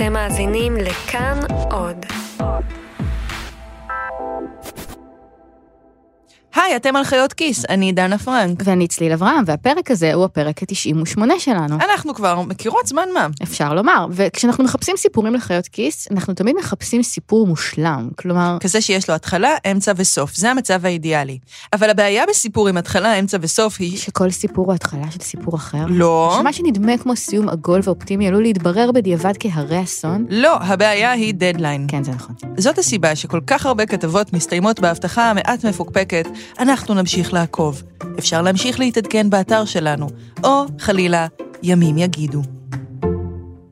אתם מאזינים לכאן עוד. היי, אתם על חיות כיס, אני דנה פרנק. ואני צליל אברהם, והפרק הזה הוא הפרק ה-98 שלנו. אנחנו כבר מכירות זמן מה. אפשר לומר, וכשאנחנו מחפשים סיפורים לחיות כיס, אנחנו תמיד מחפשים סיפור מושלם. כלומר, כזה שיש לו התחלה, אמצע וסוף, זה המצב האידיאלי. אבל הבעיה בסיפור עם התחלה, אמצע וסוף היא... שכל סיפור הוא התחלה של סיפור אחר. לא. שמה שנדמה כמו סיום עגול ואופטימי עלול להתברר בדיעבד כהרי אסון. לא, הבעיה היא דדליין. כן, זה נכון. זאת הסיבה שכל כך הרבה כתבות מסתיימות בהבטחה המעט מפוקפקת, אנחנו נמשיך לעקוב. אפשר להמשיך להתעדכן באתר שלנו, או, חלילה, ימים יגידו.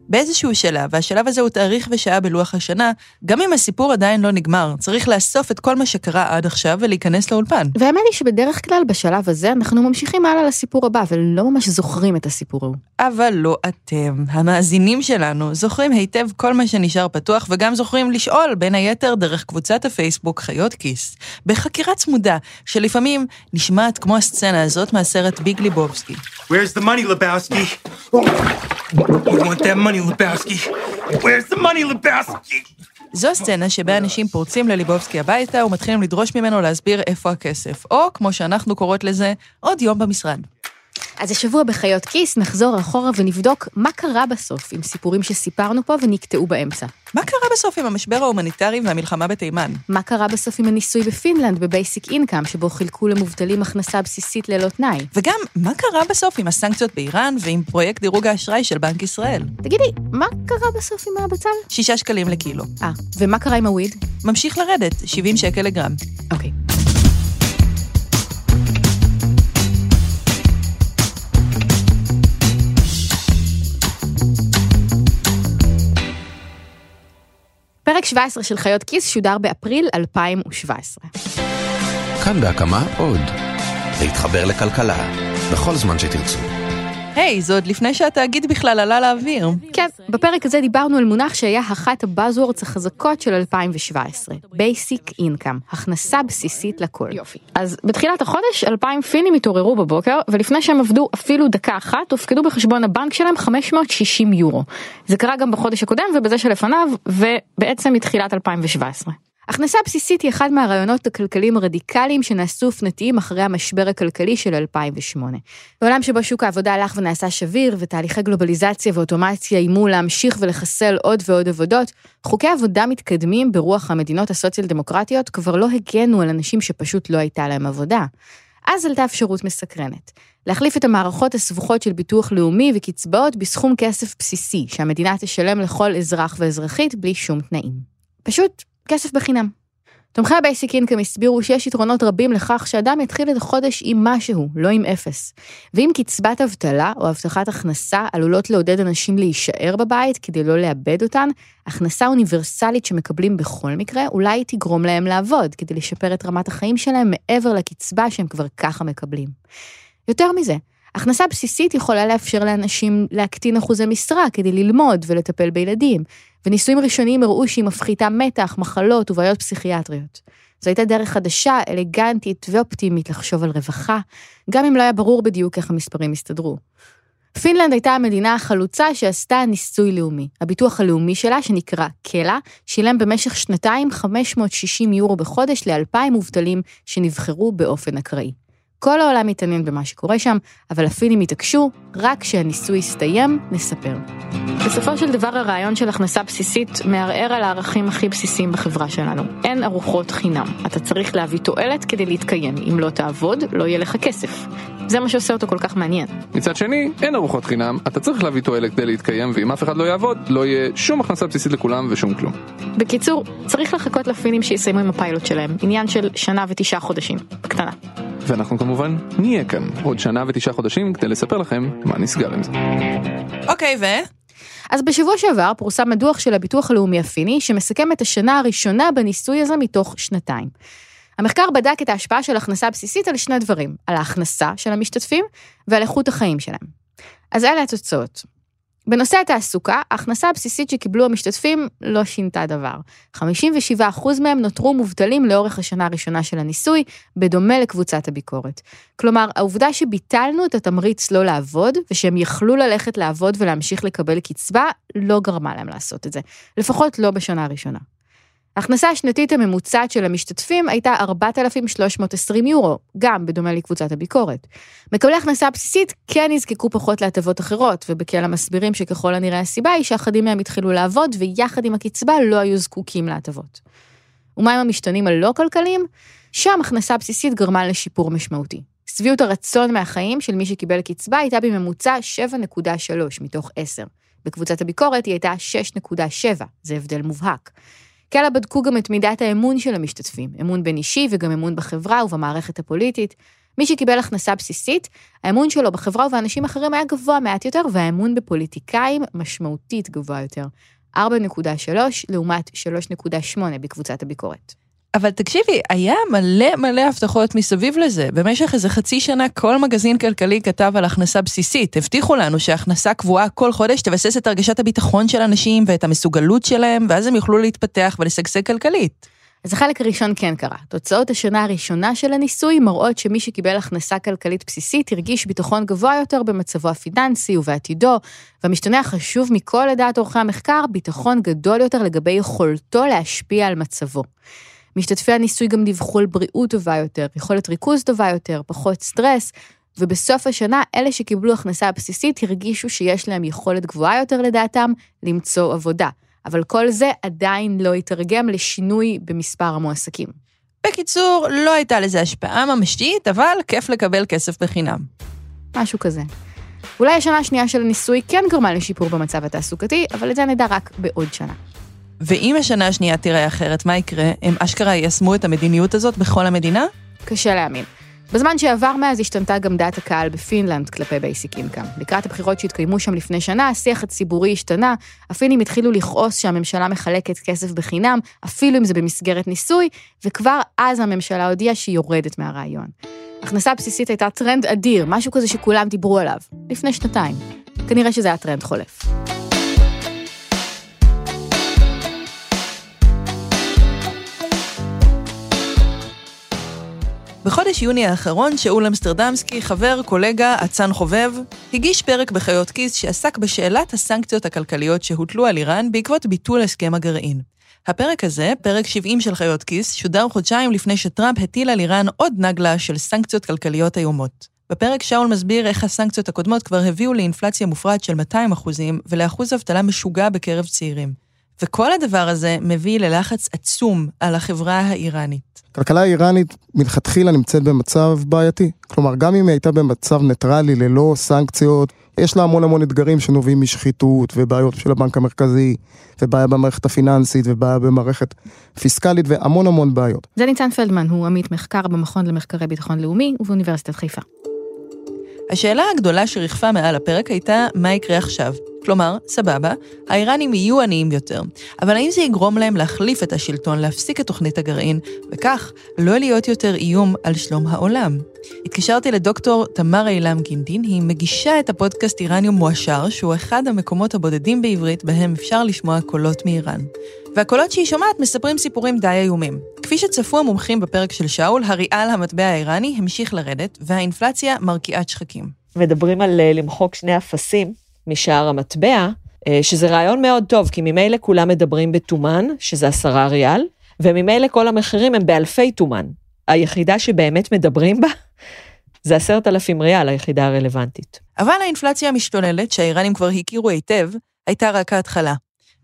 באיזשהו שלב, והשלב הזה הוא תאריך ושעה בלוח השנה, גם אם הסיפור עדיין לא נגמר, צריך לאסוף את כל מה שקרה עד עכשיו ולהיכנס לאולפן. והאמת היא שבדרך כלל בשלב הזה אנחנו ממשיכים הלאה לסיפור הבא, ולא ממש זוכרים את הסיפור ההוא. אבל לא אתם, המאזינים שלנו, זוכרים היטב כל מה שנשאר פתוח, וגם זוכרים לשאול, בין היתר דרך קבוצת הפייסבוק חיות כיס, בחקירה צמודה, שלפעמים נשמעת כמו הסצנה הזאת מהסרט ביג ליבובסקי. Where's the money, Lebowski? You want that money, Lebowski? Where's the money, Lebowski? זו סצנה שבה אנשים פורצים לליבובסקי הביתה ומתחילים לדרוש ממנו להסביר איפה הכסף, או, כמו שאנחנו קוראות לזה, עוד יום במשרד. אז השבוע בחיות כיס נחזור אחורה ונבדוק מה קרה בסוף עם סיפורים שסיפרנו פה ונקטעו באמצע. מה קרה בסוף עם המשבר ההומניטרי והמלחמה בתימן? מה קרה בסוף עם הניסוי בפינלנד ב basic income, שבו חילקו למובטלים הכנסה בסיסית ללא תנאי? וגם, מה קרה בסוף עם הסנקציות באיראן ועם פרויקט דירוג האשראי של בנק ישראל? תגידי, מה קרה בסוף עם הבצל? שישה שקלים לקילו. אה, ומה קרה עם ה weed? ממשיך לרדת, 70 שקל לגרם. אוקיי. פרק 17 של חיות כיס שודר באפריל 2017. כאן בהקמה עוד. להתחבר לכלכלה, בכל זמן שתרצו. היי, זה עוד לפני שהתאגיד בכלל עלה לאוויר. כן, בפרק הזה דיברנו על מונח שהיה אחת הבאזוורדס החזקות של 2017, Basic Income, הכנסה בסיסית לכל. יופי. אז בתחילת החודש, 2,000 פינים התעוררו בבוקר, ולפני שהם עבדו אפילו דקה אחת, הופקדו בחשבון הבנק שלהם 560 יורו. זה קרה גם בחודש הקודם ובזה שלפניו, ובעצם מתחילת 2017. הכנסה בסיסית היא אחד מהרעיונות הכלכליים הרדיקליים שנעשו אופנתיים אחרי המשבר הכלכלי של 2008. בעולם שבו שוק העבודה הלך ונעשה שביר, ותהליכי גלובליזציה ואוטומציה איימו להמשיך ולחסל עוד ועוד עבודות, חוקי עבודה מתקדמים ברוח המדינות הסוציאל דמוקרטיות כבר לא הגנו על אנשים שפשוט לא הייתה להם עבודה. אז עלתה אפשרות מסקרנת. להחליף את המערכות הסבוכות של ביטוח לאומי וקצבאות בסכום כסף בסיסי, שהמדינה תשלם לכל אזרח ואזרחית בלי שום תנאים. פשוט כסף בחינם. תומכי ה basic income הסבירו שיש יתרונות רבים לכך שאדם יתחיל את החודש עם משהו, לא עם אפס. ואם קצבת אבטלה או הבטחת הכנסה עלולות לעודד אנשים להישאר בבית כדי לא לאבד אותן, הכנסה אוניברסלית שמקבלים בכל מקרה אולי תגרום להם לעבוד כדי לשפר את רמת החיים שלהם מעבר לקצבה שהם כבר ככה מקבלים. יותר מזה, הכנסה בסיסית יכולה לאפשר לאנשים להקטין אחוזי משרה כדי ללמוד ולטפל בילדים, וניסויים ראשוניים הראו שהיא מפחיתה מתח, מחלות ובעיות פסיכיאטריות. זו הייתה דרך חדשה, אלגנטית ואופטימית לחשוב על רווחה, גם אם לא היה ברור בדיוק איך המספרים הסתדרו. פינלנד הייתה המדינה החלוצה שעשתה ניסוי לאומי. הביטוח הלאומי שלה, שנקרא קלה, שילם במשך שנתיים 560 יורו בחודש ל-2,000 מובטלים שנבחרו באופן אקראי. כל העולם מתעניין במה שקורה שם, אבל הפינים התעקשו, רק כשהניסוי יסתיים, נספר. בסופו של דבר הרעיון של הכנסה בסיסית מערער על הערכים הכי בסיסיים בחברה שלנו. אין ארוחות חינם. אתה צריך להביא תועלת כדי להתקיים. אם לא תעבוד, לא יהיה לך כסף. זה מה שעושה אותו כל כך מעניין. מצד שני, אין ארוחות חינם, אתה צריך להביא תועלת כדי להתקיים, ואם אף אחד לא יעבוד, לא יהיה שום הכנסה בסיסית לכולם ושום כלום. בקיצור, צריך לחכות לפינים שיסיימו עם הפיילוט שלהם. עניין של שנה ותשעה חודשים. בקטנה. ואנחנו כמובן נהיה כאן עוד שנה ותשעה חודשים כדי לספר לכם מה נסגר עם זה. אוקיי, ו? אז בשבוע שעבר פורסם הדוח של הביטוח הלאומי הפיני, שמסכם את השנה הראשונה בניסוי הזה מתוך שנתיים. המחקר בדק את ההשפעה של הכנסה בסיסית על שני דברים, על ההכנסה של המשתתפים ועל איכות החיים שלהם. אז אלה התוצאות. בנושא התעסוקה, ההכנסה הבסיסית שקיבלו המשתתפים לא שינתה דבר. 57% מהם נותרו מובטלים לאורך השנה הראשונה של הניסוי, בדומה לקבוצת הביקורת. כלומר, העובדה שביטלנו את התמריץ לא לעבוד, ושהם יכלו ללכת לעבוד ולהמשיך לקבל קצבה, לא גרמה להם לעשות את זה. לפחות לא בשנה הראשונה. ההכנסה השנתית הממוצעת של המשתתפים הייתה 4,320 יורו, גם בדומה לקבוצת הביקורת. מקבלי הכנסה בסיסית כן נזקקו פחות להטבות אחרות, ובקלע מסבירים שככל הנראה הסיבה היא שאחדים מהם התחילו לעבוד, ויחד עם הקצבה לא היו זקוקים להטבות. ומה עם המשתנים הלא כלכליים? שם הכנסה בסיסית גרמה לשיפור משמעותי. שביעות הרצון מהחיים של מי שקיבל קצבה הייתה בממוצע 7.3 מתוך 10. בקבוצת הביקורת היא הייתה 6.7, זה הבדל מובהק. קלה בדקו גם את מידת האמון של המשתתפים, אמון בין אישי וגם אמון בחברה ובמערכת הפוליטית. מי שקיבל הכנסה בסיסית, האמון שלו בחברה ובאנשים אחרים היה גבוה מעט יותר, והאמון בפוליטיקאים משמעותית גבוה יותר. 4.3 לעומת 3.8 בקבוצת הביקורת. אבל תקשיבי, היה מלא מלא הבטחות מסביב לזה. במשך איזה חצי שנה כל מגזין כלכלי כתב על הכנסה בסיסית. הבטיחו לנו שהכנסה קבועה כל חודש תבסס את הרגשת הביטחון של אנשים ואת המסוגלות שלהם, ואז הם יוכלו להתפתח ולשגשג כלכלית. אז החלק הראשון כן קרה. תוצאות השנה הראשונה של הניסוי מראות שמי שקיבל הכנסה כלכלית בסיסית הרגיש ביטחון גבוה יותר במצבו הפיננסי ובעתידו, והמשתנה החשוב מכל לדעת עורכי המחקר, ביטחון גדול יותר לגבי יכולתו להשפיע על מצבו. משתתפי הניסוי גם דיווחו על בריאות טובה יותר, יכולת ריכוז טובה יותר, פחות סטרס, ובסוף השנה אלה שקיבלו הכנסה בסיסית הרגישו שיש להם יכולת גבוהה יותר לדעתם למצוא עבודה. אבל כל זה עדיין לא יתרגם לשינוי במספר המועסקים. בקיצור, לא הייתה לזה השפעה ממשית, אבל כיף לקבל כסף בחינם. משהו כזה. אולי השנה השנייה של הניסוי כן גרמה לשיפור במצב התעסוקתי, אבל את זה נדע רק בעוד שנה. ואם השנה השנייה תיראה אחרת, מה יקרה? הם אשכרה יישמו את המדיניות הזאת בכל המדינה? קשה להאמין. בזמן שעבר מאז השתנתה גם דעת הקהל בפינלנד כלפי basic income. לקראת הבחירות שהתקיימו שם לפני שנה, השיח הציבורי השתנה, הפינים התחילו לכעוס שהממשלה מחלקת כסף בחינם, אפילו אם זה במסגרת ניסוי, וכבר אז הממשלה הודיעה שהיא יורדת מהרעיון. הכנסה בסיסית הייתה טרנד אדיר, משהו כזה שכולם דיברו עליו, לפני שנתיים. כנראה שזה היה טרנד חולף. בחודש יוני האחרון, שאול אמסטרדמסקי, חבר, קולגה, אצן חובב, הגיש פרק בחיות כיס שעסק בשאלת הסנקציות הכלכליות שהוטלו על איראן בעקבות ביטול הסכם הגרעין. הפרק הזה, פרק 70 של חיות כיס, שודר חודשיים לפני שטראמפ הטיל על איראן עוד נגלה של סנקציות כלכליות איומות. בפרק שאול מסביר איך הסנקציות הקודמות כבר הביאו לאינפלציה מופרעת של 200 אחוזים ולאחוז אבטלה משוגע בקרב צעירים. וכל הדבר הזה מביא ללחץ עצום על החברה האיראנית. הכלכלה האיראנית מלכתחילה נמצאת במצב בעייתי. כלומר, גם אם היא הייתה במצב ניטרלי ללא סנקציות, יש לה המון המון אתגרים שנובעים משחיתות ובעיות של הבנק המרכזי, ובעיה במערכת הפיננסית ובעיה במערכת פיסקלית והמון המון בעיות. זה ניצן פלדמן, הוא עמית מחקר במכון למחקרי ביטחון לאומי ובאוניברסיטת חיפה. השאלה הגדולה שריחפה מעל הפרק הייתה, מה יקרה עכשיו? כלומר, סבבה, האיראנים יהיו עניים יותר, אבל האם זה יגרום להם להחליף את השלטון, להפסיק את תוכנית הגרעין, וכך לא להיות יותר איום על שלום העולם? התקשרתי לדוקטור תמר אילם גינדין, היא מגישה את הפודקאסט איראניום מואשר, שהוא אחד המקומות הבודדים בעברית בהם אפשר לשמוע קולות מאיראן. והקולות שהיא שומעת מספרים סיפורים די איומים. כפי שצפו המומחים בפרק של שאול, הריאל המטבע האיראני המשיך לרדת, והאינפלציה מרקיעת שחקים. מדברים על אה, למחוק שני אפסים משער המטבע, אה, שזה רעיון מאוד טוב, כי ממילא כולם מדברים בתומן, שזה עשרה ריאל, וממילא כל המחירים הם באלפי תומן. היחידה שבאמת מדברים בה, זה עשרת אלפים ריאל, היחידה הרלוונטית. אבל האינפלציה המשתוללת, שהאיראנים כבר הכירו היטב, הייתה רק ההתחלה.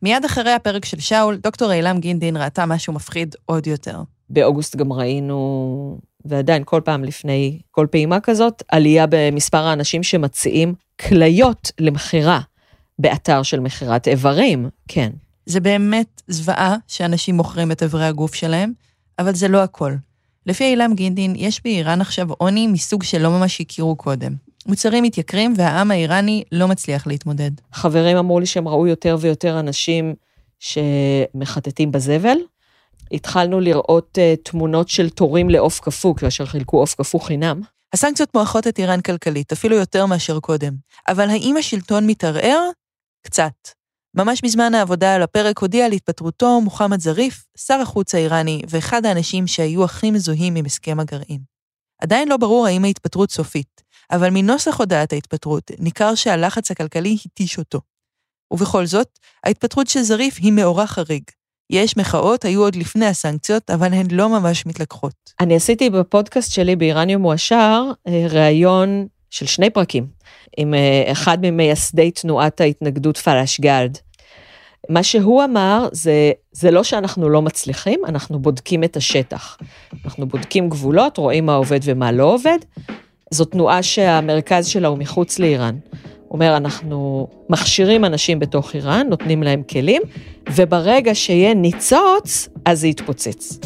מיד אחרי הפרק של שאול, דוקטור אילם גינדין ראתה משהו מפחיד עוד יותר. באוגוסט גם ראינו, ועדיין כל פעם לפני כל פעימה כזאת, עלייה במספר האנשים שמציעים כליות למכירה באתר של מכירת איברים, כן. זה באמת זוועה שאנשים מוכרים את איברי הגוף שלהם, אבל זה לא הכל. לפי אילם גינדין, יש באיראן עכשיו עוני מסוג שלא ממש הכירו קודם. מוצרים מתייקרים והעם האיראני לא מצליח להתמודד. חברים אמרו לי שהם ראו יותר ויותר אנשים שמחטטים בזבל. התחלנו לראות uh, תמונות של תורים לעוף קפוא, כאשר חילקו עוף קפוא חינם. הסנקציות מועכות את איראן כלכלית, אפילו יותר מאשר קודם. אבל האם השלטון מתערער? קצת. ממש בזמן העבודה על הפרק הודיע על התפטרותו מוחמד זריף, שר החוץ האיראני ואחד האנשים שהיו הכי מזוהים עם הסכם הגרעין. עדיין לא ברור האם ההתפטרות סופית, אבל מנוסח הודעת ההתפטרות ניכר שהלחץ הכלכלי התיש אותו. ובכל זאת, ההתפטרות של זריף היא מאורע חריג. יש מחאות, היו עוד לפני הסנקציות, אבל הן לא ממש מתלקחות. אני עשיתי בפודקאסט שלי באיראניום מועשר אה, ראיון של שני פרקים עם אה, אחד ממייסדי תנועת ההתנגדות פלאשגלד. מה שהוא אמר זה, זה לא שאנחנו לא מצליחים, אנחנו בודקים את השטח. אנחנו בודקים גבולות, רואים מה עובד ומה לא עובד. זו תנועה שהמרכז שלה הוא מחוץ לאיראן. אומר, אנחנו מכשירים אנשים בתוך איראן, נותנים להם כלים, וברגע שיהיה ניצוץ, אז זה יתפוצץ.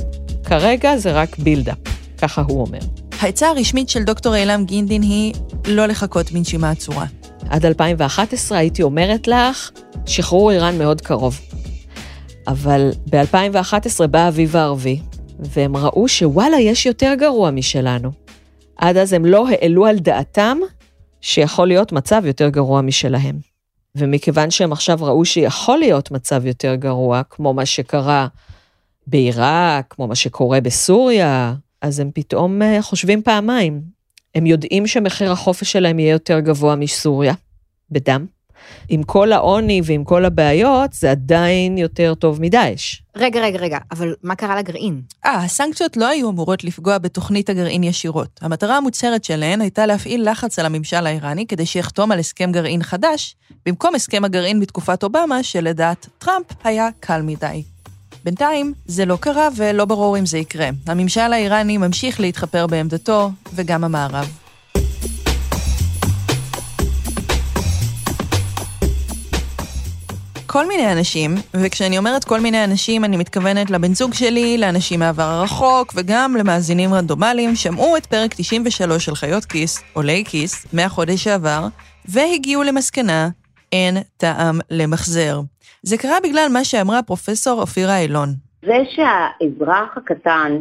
כרגע זה רק בילדאפ, ככה הוא אומר. העצה הרשמית של דוקטור אילם גינדין היא לא לחכות בנשימה עצורה. עד 2011 הייתי אומרת לך, שחרור איראן מאוד קרוב. אבל ב-2011 בא האביב הערבי, והם ראו שוואלה, יש יותר גרוע משלנו. עד אז הם לא העלו על דעתם שיכול להיות מצב יותר גרוע משלהם. ומכיוון שהם עכשיו ראו שיכול להיות מצב יותר גרוע, כמו מה שקרה בעיראק, כמו מה שקורה בסוריה, אז הם פתאום אה, חושבים פעמיים. הם יודעים שמחיר החופש שלהם יהיה יותר גבוה מסוריה, בדם. עם כל העוני ועם כל הבעיות, זה עדיין יותר טוב מדאעש. רגע, רגע, רגע, אבל מה קרה לגרעין? אה, הסנקציות לא היו אמורות לפגוע בתוכנית הגרעין ישירות. המטרה המוצהרת שלהן הייתה להפעיל לחץ על הממשל האיראני כדי שיחתום על הסכם גרעין חדש, במקום הסכם הגרעין בתקופת אובמה, שלדעת טראמפ היה קל מדי. בינתיים, זה לא קרה ולא ברור אם זה יקרה. הממשל האיראני ממשיך להתחפר בעמדתו, וגם המערב. כל מיני אנשים, וכשאני אומרת כל מיני אנשים, אני מתכוונת לבן זוג שלי, לאנשים מהעבר הרחוק, וגם למאזינים רנדומליים, שמעו את פרק 93 של חיות כיס, עולי כיס, מהחודש שעבר, והגיעו למסקנה, אין טעם למחזר. זה קרה בגלל מה שאמרה פרופסור אופירה אילון. זה שהאזרח הקטן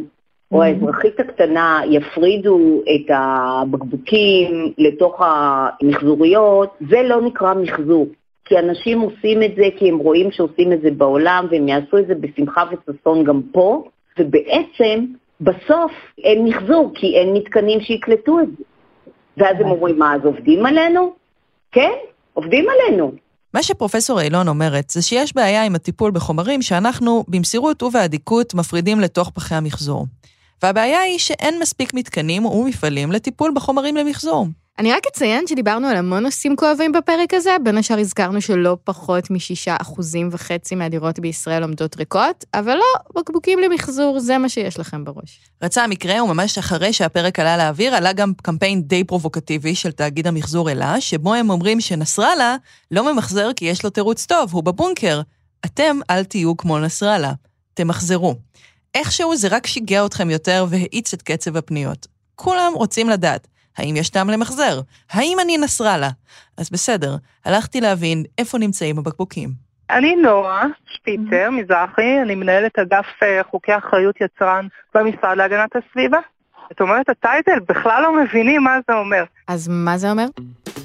או האזרחית הקטנה יפרידו את הבקבוקים לתוך המחזוריות, זה לא נקרא מחזור. כי אנשים עושים את זה כי הם רואים שעושים את זה בעולם והם יעשו את זה בשמחה וששון גם פה, ובעצם בסוף אין מחזור כי אין מתקנים שיקלטו את זה. ואז הם אומרים, מה, אז עובדים עלינו? כן, עובדים עלינו. מה שפרופסור אילון אומרת, זה שיש בעיה עם הטיפול בחומרים שאנחנו, במסירות ובאדיקות, מפרידים לתוך פחי המחזור. והבעיה היא שאין מספיק מתקנים ומפעלים לטיפול בחומרים למחזור. אני רק אציין שדיברנו על המון נושאים כואבים בפרק הזה, בין השאר הזכרנו שלא פחות משישה אחוזים וחצי מהדירות בישראל עומדות ריקות, אבל לא, בקבוקים למחזור, זה מה שיש לכם בראש. רצה המקרה, וממש אחרי שהפרק עלה לאוויר, עלה גם קמפיין די פרובוקטיבי של תאגיד המחזור אלה, שבו הם אומרים שנסראללה לא ממחזר כי יש לו תירוץ טוב, הוא בבונקר. אתם אל תהיו כמו נסראללה, תמחזרו. איכשהו זה רק שיגע אתכם יותר והאיץ את קצב הפניות. כולם רוצים לדעת, האם יש טעם למחזר? האם אני נסראללה? אז בסדר, הלכתי להבין איפה נמצאים הבקבוקים. אני נועה שפיצר מזרחי, אני מנהלת אגף אה, חוקי אחריות יצרן במשרד להגנת הסביבה. זאת אומרת, הטייטל בכלל לא מבינים מה זה אומר. אז מה זה אומר?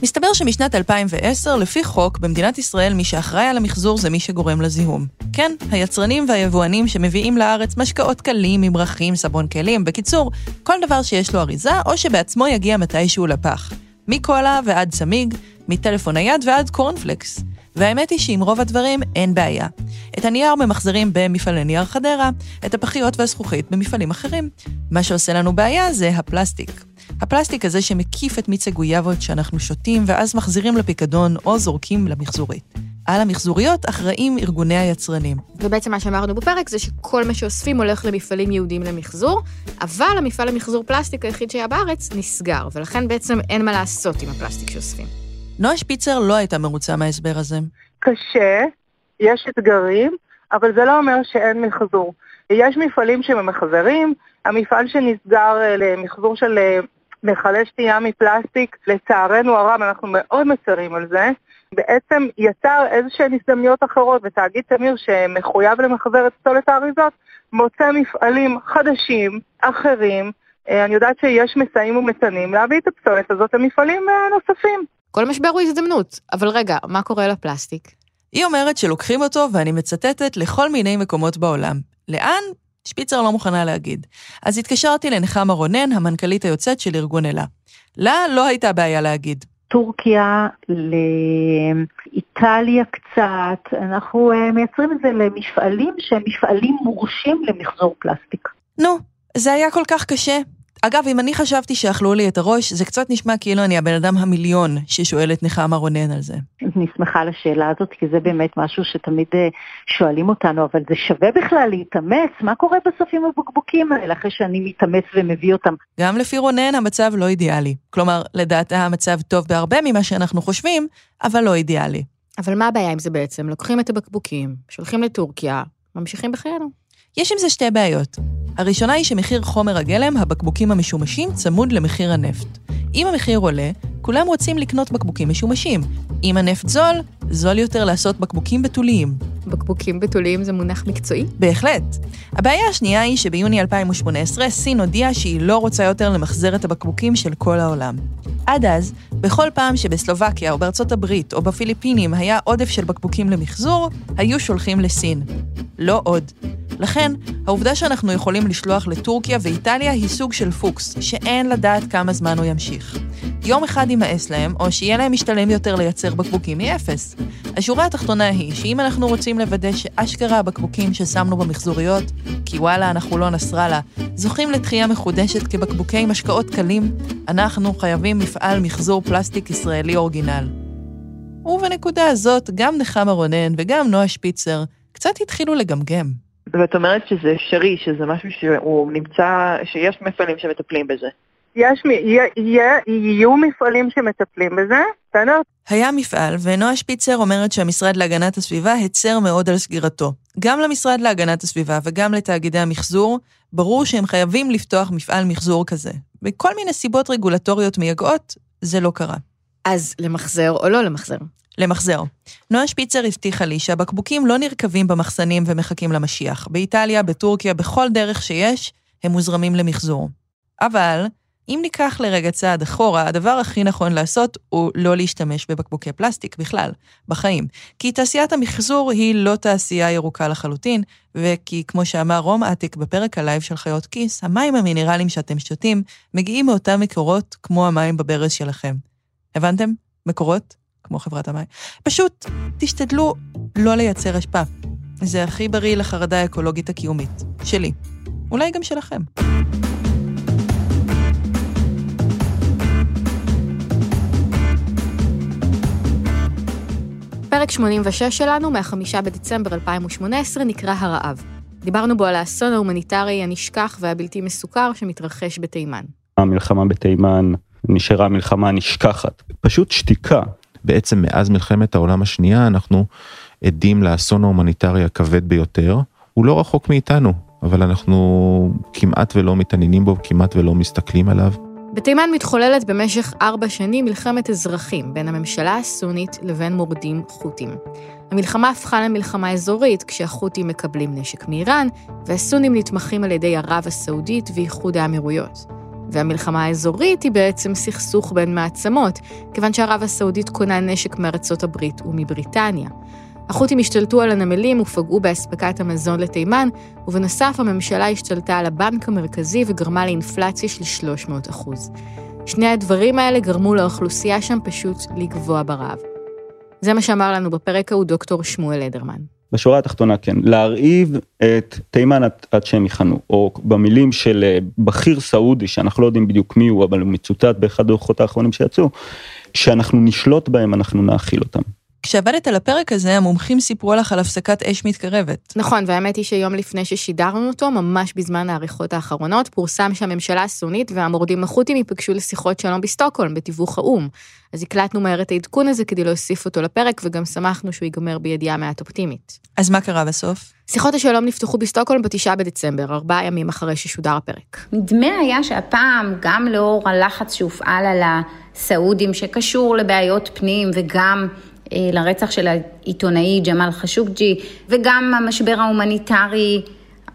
מסתבר שמשנת 2010, לפי חוק, במדינת ישראל מי שאחראי על המחזור זה מי שגורם לזיהום. כן, היצרנים והיבואנים שמביאים לארץ משקאות קלים, ממרחים, סבון כלים, בקיצור, כל דבר שיש לו אריזה, או שבעצמו יגיע מתישהו לפח. מקולה ועד צמיג, מטלפון נייד ועד קורנפלקס. והאמת היא שעם רוב הדברים אין בעיה. את הנייר ממחזרים במפעלי נייר חדרה, את הפחיות והזכוכית במפעלים אחרים. מה שעושה לנו בעיה זה הפלסטיק. הפלסטיק הזה שמקיף את מיץ הגויאבות שאנחנו שותים ואז מחזירים לפיקדון או זורקים למחזורית. על המחזוריות אחראים ארגוני היצרנים. ובעצם מה שאמרנו בפרק זה שכל מה שאוספים הולך למפעלים ייעודיים למחזור, אבל המפעל למחזור פלסטיק היחיד שהיה בארץ נסגר, ולכן בעצם אין מה לעשות עם הפלסטיק שאוספים. נועה שפיצר לא הייתה מרוצה מההסבר הזה. קשה, יש אתגרים, אבל זה לא אומר שאין מחזור. יש מפעלים שממחזרים, המפעל שנסגר אה, למחזור של אה, מכלי שתייה מפלסטיק, לצערנו הרב, אנחנו מאוד מצרים על זה, בעצם יצר איזה שהן הזדמנויות אחרות, ותאגיד תמיר שמחויב למחזר את פסולת האריזות, מוצא מפעלים חדשים, אחרים, אה, אני יודעת שיש מסעים ומצנים להביא את הפסולת הזאת למפעלים נוספים. כל משבר הוא הזדמנות, אבל רגע, מה קורה לפלסטיק? היא אומרת שלוקחים אותו, ואני מצטטת, לכל מיני מקומות בעולם. לאן? שפיצר לא מוכנה להגיד. אז התקשרתי לנחמה רונן, המנכ"לית היוצאת של ארגון אלה. לה לא הייתה בעיה להגיד. טורקיה, לאיטליה קצת, אנחנו אה, מייצרים את זה למפעלים שהם מפעלים מורשים למחזור פלסטיק. נו, זה היה כל כך קשה. אגב, אם אני חשבתי שאכלו לי את הראש, זה קצת נשמע כאילו אני הבן אדם המיליון ששואל את נחמה רונן על זה. אני שמחה על השאלה הזאת, כי זה באמת משהו שתמיד אה, שואלים אותנו, אבל זה שווה בכלל להתאמץ? מה קורה בסוף עם הבקבוקים האלה אחרי שאני מתאמץ ומביא אותם? גם לפי רונן המצב לא אידיאלי. כלומר, לדעתה המצב טוב בהרבה ממה שאנחנו חושבים, אבל לא אידיאלי. אבל מה הבעיה עם זה בעצם? לוקחים את הבקבוקים, שולחים לטורקיה, ממשיכים בחיינו. יש עם זה שתי בעיות. הראשונה היא שמחיר חומר הגלם, הבקבוקים המשומשים, צמוד למחיר הנפט. אם המחיר עולה, כולם רוצים לקנות בקבוקים משומשים. אם הנפט זול, זול יותר לעשות בקבוקים בתוליים. בקבוקים בתוליים זה מונח מקצועי? בהחלט. הבעיה השנייה היא שביוני 2018 סין הודיעה שהיא לא רוצה יותר למחזר את הבקבוקים של כל העולם. עד אז, בכל פעם שבסלובקיה או בארצות הברית או בפיליפינים היה עודף של בקבוקים למחזור, היו שולחים לסין. לא עוד. לכן, העובדה שאנחנו יכולים לשלוח לטורקיה ואיטליה היא סוג של פוקס, שאין לדעת כמה זמן הוא ימשיך. יום אחד יימאס להם, או שיהיה להם משתלם יותר לייצר בקבוקים מאפס. השורה התחתונה היא שאם אנחנו רוצים לוודא שאשכרה הבקבוקים ששמנו במחזוריות, כי וואלה, אנחנו לא נסראללה, זוכים לתחייה מחודשת כבקבוקי משקאות קלים, אנחנו חייבים מפעל מחזור פלסטיק ישראלי אורגינל. ובנקודה הזאת, גם נחמה רונן וגם נועה שפיצר קצת התחילו לגמגם. ואת אומרת שזה אפשרי, שזה משהו שהוא נמצא, שיש מפעלים שמטפלים בזה. יש, יהיה, יהיו מפעלים שמטפלים בזה, בסדר? היה מפעל, ונועה שפיצר אומרת שהמשרד להגנת הסביבה הצר מאוד על סגירתו. גם למשרד להגנת הסביבה וגם לתאגידי המחזור, ברור שהם חייבים לפתוח מפעל מחזור כזה. מכל מיני סיבות רגולטוריות מייגעות, זה לא קרה. אז למחזר או לא למחזר? למחזר. נועה שפיצר הבטיחה לי שהבקבוקים לא נרקבים במחסנים ומחכים למשיח. באיטליה, בטורקיה, בכל דרך שיש, הם מוזרמים למחזור. אבל, אם ניקח לרגע צעד אחורה, הדבר הכי נכון לעשות הוא לא להשתמש בבקבוקי פלסטיק בכלל, בחיים. כי תעשיית המחזור היא לא תעשייה ירוקה לחלוטין, וכי כמו שאמר רום אטיק בפרק ה live של חיות כיס, המים המינרליים שאתם שותים מגיעים מאותם מקורות כמו המים בברז שלכם. הבנתם? מקורות כמו חברת המים. פשוט תשתדלו לא לייצר אשפה. זה הכי בריא לחרדה האקולוגית הקיומית. שלי. אולי גם שלכם. פרק 86 שלנו, מהחמישה בדצמבר 2018, נקרא הרעב. דיברנו בו על האסון ההומניטרי הנשכח והבלתי מסוקר שמתרחש בתימן. המלחמה בתימן נשארה מלחמה נשכחת. פשוט שתיקה. בעצם מאז מלחמת העולם השנייה אנחנו עדים לאסון ההומניטרי הכבד ביותר. הוא לא רחוק מאיתנו, אבל אנחנו כמעט ולא מתעניינים בו, כמעט ולא מסתכלים עליו. בתימן מתחוללת במשך ארבע שנים מלחמת אזרחים בין הממשלה הסונית לבין מורדים חות'ים. המלחמה הפכה למלחמה אזורית כשהחות'ים מקבלים נשק מאיראן, והסונים נתמכים על ידי ערב הסעודית ואיחוד האמירויות. והמלחמה האזורית היא בעצם סכסוך בין מעצמות, כיוון שערב הסעודית קונה נשק מארצות הברית ומבריטניה. החות'ים השתלטו על הנמלים ופגעו באספקת המזון לתימן, ובנוסף הממשלה השתלטה על הבנק המרכזי וגרמה לאינפלציה של 300 שני הדברים האלה גרמו לאוכלוסייה שם פשוט לגבוה ברעב. זה מה שאמר לנו בפרק ההוא דוקטור שמואל אדרמן. בשורה התחתונה כן, להרעיב את תימן עד, עד שהם יכנו, או במילים של אה, בכיר סעודי, שאנחנו לא יודעים בדיוק מי הוא, אבל הוא מצוטט באחד הדוחות האחרונים שיצאו, שאנחנו נשלוט בהם, אנחנו נאכיל אותם. כשעבדת על הפרק הזה, המומחים סיפרו לך על הפסקת אש מתקרבת. נכון, והאמת היא שיום לפני ששידרנו אותו, ממש בזמן העריכות האחרונות, פורסם שהממשלה הסונית והמורדים החות'ים ייפגשו לשיחות שלום בסטוקהולם, בתיווך האו"ם. אז הקלטנו מהר את העדכון הזה כדי להוסיף אותו לפרק, וגם שמחנו שהוא ייגמר בידיעה מעט אופטימית. אז מה קרה בסוף? שיחות השלום נפתחו בסטוקהולם בתשעה בדצמבר, ארבעה ימים אחרי ששודר הפרק. נדמה היה שהפעם, גם לאור הלחץ שהופעל על הסעודים שקשור לבעיות פנים וגם לרצח של העיתונאי ג'מאל חשוקג'י, וגם המשבר ההומניטרי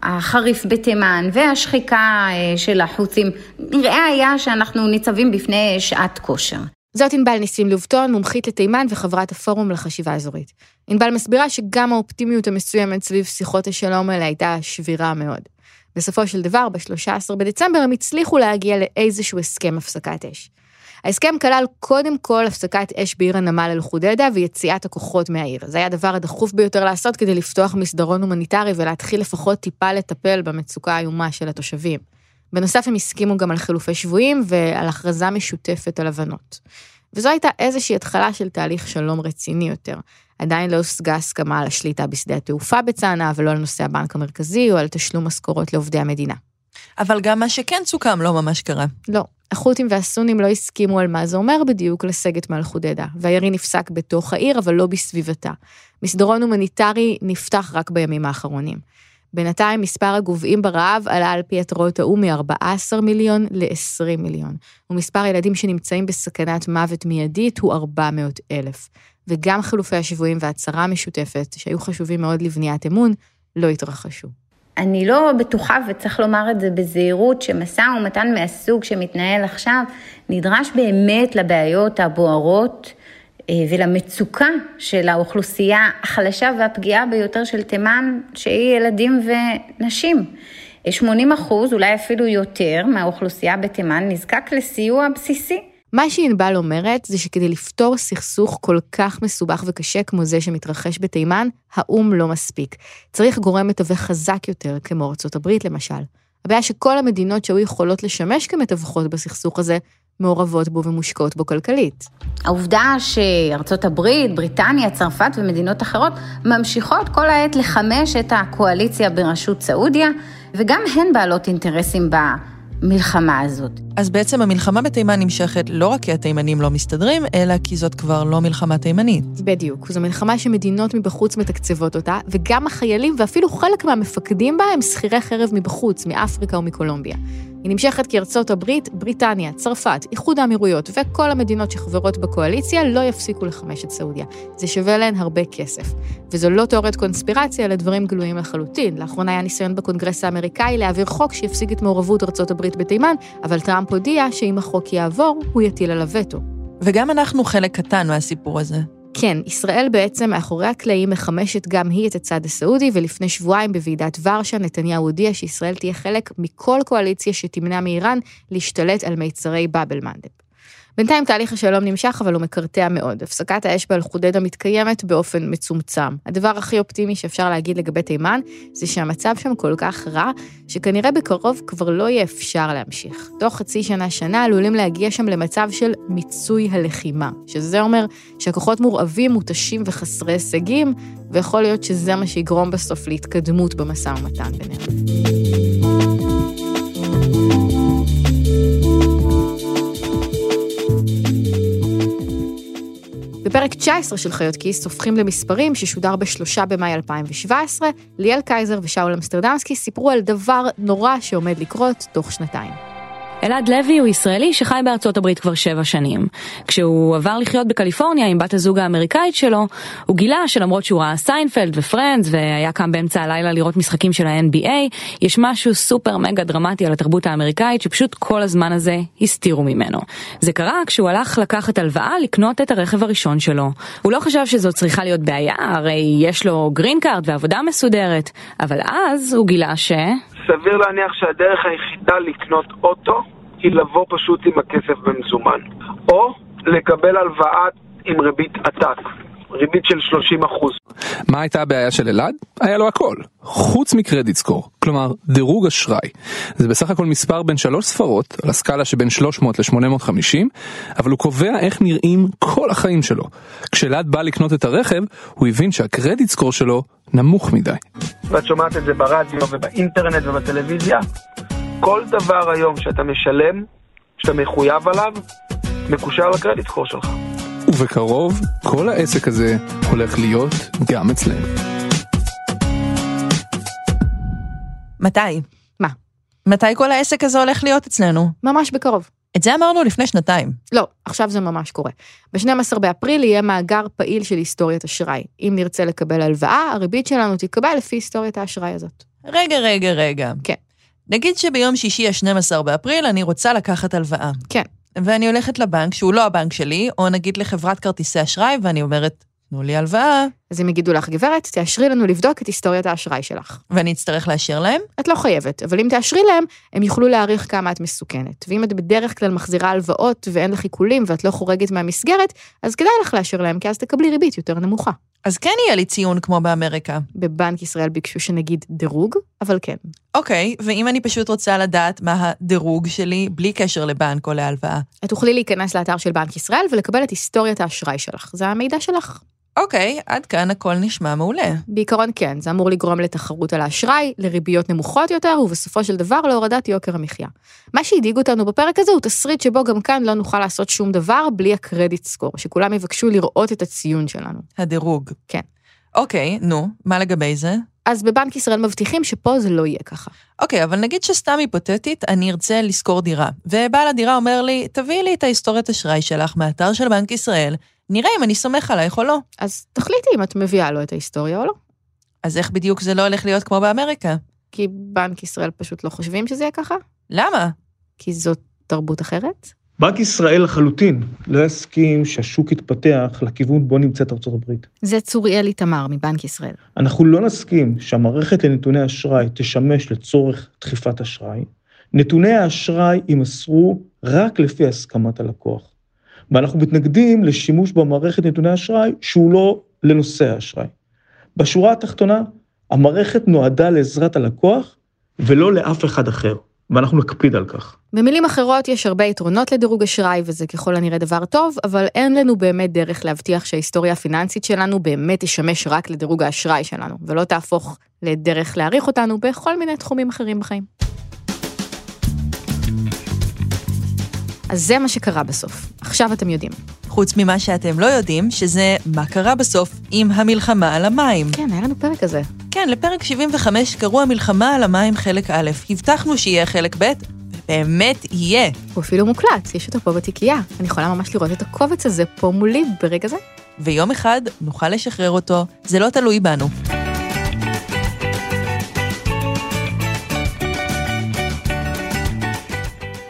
החריף בתימן והשחיקה אה, של החות'ים, נראה היה שאנחנו ניצבים בפני שעת כושר. זאת ענבל ניסים לובטון, מומחית לתימן וחברת הפורום לחשיבה אזורית. ענבל מסבירה שגם האופטימיות המסוימת סביב שיחות השלום האלה הייתה שבירה מאוד. בסופו של דבר, ב-13 בדצמבר הם הצליחו להגיע לאיזשהו הסכם הפסקת אש. ההסכם כלל קודם כל הפסקת אש בעיר הנמל אל-חודדה ויציאת הכוחות מהעיר. זה היה הדבר הדחוף ביותר לעשות כדי לפתוח מסדרון הומניטרי ולהתחיל לפחות טיפה לטפל במצוקה האיומה של התושבים. בנוסף הם הסכימו גם על חילופי שבויים ועל הכרזה משותפת על הבנות. וזו הייתה איזושהי התחלה של תהליך שלום רציני יותר. עדיין לא הושגה הסכמה על השליטה בשדה התעופה בצנעא, ולא על נושא הבנק המרכזי או על תשלום משכורות לעובדי המדינה. אבל גם מה שכן סוכם לא ממש קרה. לא. החות'ים והסונים לא הסכימו על מה זה אומר בדיוק לסגת מאל-חודדה, והירי נפסק בתוך העיר, אבל לא בסביבתה. מסדרון הומניטרי נפתח רק בימים האחרונים. בינתיים מספר הגוועים ברעב עלה על פי התראות האו"ם מ-14 מיליון ל-20 מיליון, ומספר הילדים שנמצאים בסכנת מוות מיידית הוא 400 אלף. וגם חילופי השבויים והצהרה המשותפת, שהיו חשובים מאוד לבניית אמון, לא התרחשו. אני לא בטוחה, וצריך לומר את זה בזהירות, שמשא ומתן מהסוג שמתנהל עכשיו, נדרש באמת לבעיות הבוערות אה, ולמצוקה של האוכלוסייה החלשה והפגיעה ביותר של תימן, שהיא ילדים ונשים. 80 אחוז, אולי אפילו יותר, מהאוכלוסייה בתימן נזקק לסיוע בסיסי. מה שענבל אומרת זה שכדי לפתור סכסוך כל כך מסובך וקשה כמו זה שמתרחש בתימן, האו"ם לא מספיק. צריך גורם מתווך חזק יותר, כמו ארצות הברית למשל. הבעיה שכל המדינות שהיו יכולות לשמש כמתווכות בסכסוך הזה, מעורבות בו ומושקעות בו כלכלית. העובדה שארצות הברית, בריטניה, צרפת ומדינות אחרות ממשיכות כל העת לחמש את הקואליציה בראשות סעודיה, וגם הן בעלות אינטרסים בה. המלחמה הזאת. אז בעצם המלחמה בתימן נמשכת לא רק כי התימנים לא מסתדרים, אלא כי זאת כבר לא מלחמה תימנית. בדיוק, זו מלחמה שמדינות מבחוץ מתקצבות אותה, וגם החיילים ואפילו חלק מהמפקדים בה הם שכירי חרב מבחוץ, מאפריקה ומקולומביה. היא נמשכת כי ארצות הברית, בריטניה, צרפת, איחוד האמירויות וכל המדינות שחברות בקואליציה לא יפסיקו לחמש את סעודיה. זה שווה להן הרבה כסף. וזו לא תיאוריית קונספירציה, אלא דברים גלויים לחלוטין. לאחרונה היה ניסיון בקונגרס האמריקאי להעביר חוק שיפסיק את מעורבות ארצות הברית בתימן, אבל טראמפ הודיע שאם החוק יעבור, הוא יטיל עליו וטו. וגם אנחנו חלק קטן מהסיפור הזה. כן, ישראל בעצם מאחורי הקלעים מחמשת גם היא את הצד הסעודי, ולפני שבועיים בוועידת ורשה נתניהו הודיע שישראל תהיה חלק מכל קואליציה שתמנע מאיראן להשתלט על מיצרי באבל מנדב. בינתיים תהליך השלום נמשך, אבל הוא מקרטע מאוד. הפסקת האש באל-חודדה מתקיימת באופן מצומצם. הדבר הכי אופטימי שאפשר להגיד לגבי תימן, זה שהמצב שם כל כך רע, שכנראה בקרוב כבר לא יהיה אפשר להמשיך. תוך חצי שנה-שנה עלולים להגיע שם למצב של מיצוי הלחימה, שזה אומר שהכוחות מורעבים, מותשים וחסרי הישגים, ויכול להיות שזה מה שיגרום בסוף להתקדמות במשא ומתן ביניהם. בפרק 19 של חיות כיס הופכים למספרים ששודר בשלושה במאי 2017, ליאל קייזר ושאול אמסטרדמסקי סיפרו על דבר נורא שעומד לקרות תוך שנתיים. אלעד לוי הוא ישראלי שחי בארצות הברית כבר שבע שנים. כשהוא עבר לחיות בקליפורניה עם בת הזוג האמריקאית שלו, הוא גילה שלמרות שהוא ראה סיינפלד ופרנדס והיה קם באמצע הלילה לראות משחקים של ה-NBA, יש משהו סופר מגה דרמטי על התרבות האמריקאית שפשוט כל הזמן הזה הסתירו ממנו. זה קרה כשהוא הלך לקחת הלוואה לקנות את הרכב הראשון שלו. הוא לא חשב שזו צריכה להיות בעיה, הרי יש לו גרין קארד ועבודה מסודרת, אבל אז הוא גילה ש... סביר להניח שהדרך היחידה לקנות אוטו היא לבוא פשוט עם הכסף במזומן. או לקבל הלוואה עם ריבית עתק, ריבית של 30 אחוז. מה הייתה הבעיה של אלעד? היה לו הכל, חוץ מ credit score, כלומר דירוג אשראי. זה בסך הכל מספר בין שלוש ספרות, על הסקאלה שבין 300 ל-850, אבל הוא קובע איך נראים כל החיים שלו. כשאלעד בא לקנות את הרכב, הוא הבין שהקרדיט סקור שלו נמוך מדי. ואת שומעת את זה ברדיו ובאינטרנט ובטלוויזיה. כל דבר היום שאתה משלם, שאתה מחויב עליו, מקושר לקרדיט סקור שלך. ובקרוב כל העסק הזה הולך להיות גם אצלנו. מתי? מה? מתי כל העסק הזה הולך להיות אצלנו? ממש בקרוב. את זה אמרנו לפני שנתיים. לא, עכשיו זה ממש קורה. ב-12 באפריל יהיה מאגר פעיל של היסטוריית אשראי. אם נרצה לקבל הלוואה, הריבית שלנו תיקבע לפי היסטוריית האשראי הזאת. רגע, רגע, רגע. כן. נגיד שביום שישי ה-12 באפריל אני רוצה לקחת הלוואה. כן. ואני הולכת לבנק, שהוא לא הבנק שלי, או נגיד לחברת כרטיסי אשראי, ואני אומרת, תנו לי הלוואה. אז הם יגידו לך, גברת, תאשרי לנו לבדוק את היסטוריית האשראי שלך. ואני אצטרך לאשר להם? את לא חייבת, אבל אם תאשרי להם, הם יוכלו להעריך כמה את מסוכנת. ואם את בדרך כלל מחזירה הלוואות ואין לך עיקולים ואת לא חורגת מהמסגרת, אז כדאי לך לאשר להם, כי אז תקבלי ריבית יותר נמוכה. אז כן יהיה לי ציון כמו באמריקה. בבנק ישראל ביקשו שנגיד דירוג, אבל כן. אוקיי, ואם אני פשוט רוצה לדעת מה הדירוג שלי, בלי קשר לבנק או להלוואה? את תוכלי להיכנס לאתר של בנק ישראל ולקבל את היסטוריית האשראי שלך. זה המידע שלך. אוקיי, עד כאן הכל נשמע מעולה. בעיקרון כן, זה אמור לגרום לתחרות על האשראי, לריביות נמוכות יותר, ובסופו של דבר להורדת יוקר המחיה. מה שהדאיג אותנו בפרק הזה הוא תסריט שבו גם כאן לא נוכל לעשות שום דבר בלי הקרדיט סקור, שכולם יבקשו לראות את הציון שלנו. הדירוג. כן. אוקיי, נו, מה לגבי זה? אז בבנק ישראל מבטיחים שפה זה לא יהיה ככה. אוקיי, אבל נגיד שסתם היפותטית, אני ארצה לשכור דירה, ובעל הדירה אומר לי, תביאי לי את ההיסטוריית אשראי שלך מהאתר של בנק ישראל, נראה אם אני סומך עלייך או לא. אז תחליטי אם את מביאה לו את ההיסטוריה או לא. אז איך בדיוק זה לא הולך להיות כמו באמריקה? כי בנק ישראל פשוט לא חושבים שזה יהיה ככה? למה? כי זאת תרבות אחרת? בנק ישראל לחלוטין לא יסכים שהשוק יתפתח לכיוון בו נמצאת ארצות הברית. זה צוריאל איתמר מבנק ישראל. אנחנו לא נסכים שהמערכת לנתוני אשראי תשמש לצורך דחיפת אשראי. נתוני האשראי יימסרו רק לפי הסכמת הלקוח. ואנחנו מתנגדים לשימוש במערכת נתוני אשראי שהוא לא לנושא האשראי. בשורה התחתונה, המערכת נועדה לעזרת הלקוח ולא לאף אחד אחר, ואנחנו נקפיד על כך. במילים אחרות, יש הרבה יתרונות לדירוג אשראי, וזה ככל הנראה דבר טוב, אבל אין לנו באמת דרך להבטיח שההיסטוריה הפיננסית שלנו באמת תשמש רק לדירוג האשראי שלנו, ולא תהפוך לדרך להעריך אותנו בכל מיני תחומים אחרים בחיים. אז זה מה שקרה בסוף. עכשיו אתם יודעים. חוץ ממה שאתם לא יודעים, שזה מה קרה בסוף עם המלחמה על המים. כן, היה לנו פרק כזה. כן, לפרק 75 קראו המלחמה על המים חלק א'. הבטחנו שיהיה חלק ב', ובאמת יהיה. הוא אפילו מוקלט, יש אותו פה בתיקייה. אני יכולה ממש לראות את הקובץ הזה פה מולי ברגע זה. ויום אחד נוכל לשחרר אותו, זה לא תלוי בנו.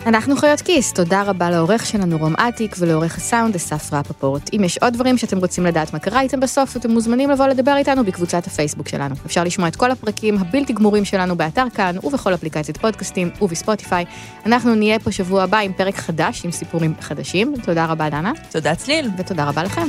אנחנו חיות כיס, תודה רבה לעורך שלנו רום אטיק ולעורך הסאונד אסף רפפורט. אם יש עוד דברים שאתם רוצים לדעת מה קרה איתם בסוף, אתם מוזמנים לבוא לדבר איתנו בקבוצת הפייסבוק שלנו. אפשר לשמוע את כל הפרקים הבלתי גמורים שלנו באתר כאן ובכל אפליקציית פודקאסטים ובספוטיפיי. אנחנו נהיה פה שבוע הבא עם פרק חדש עם סיפורים חדשים. תודה רבה דנה. תודה צליל. ותודה רבה לכם.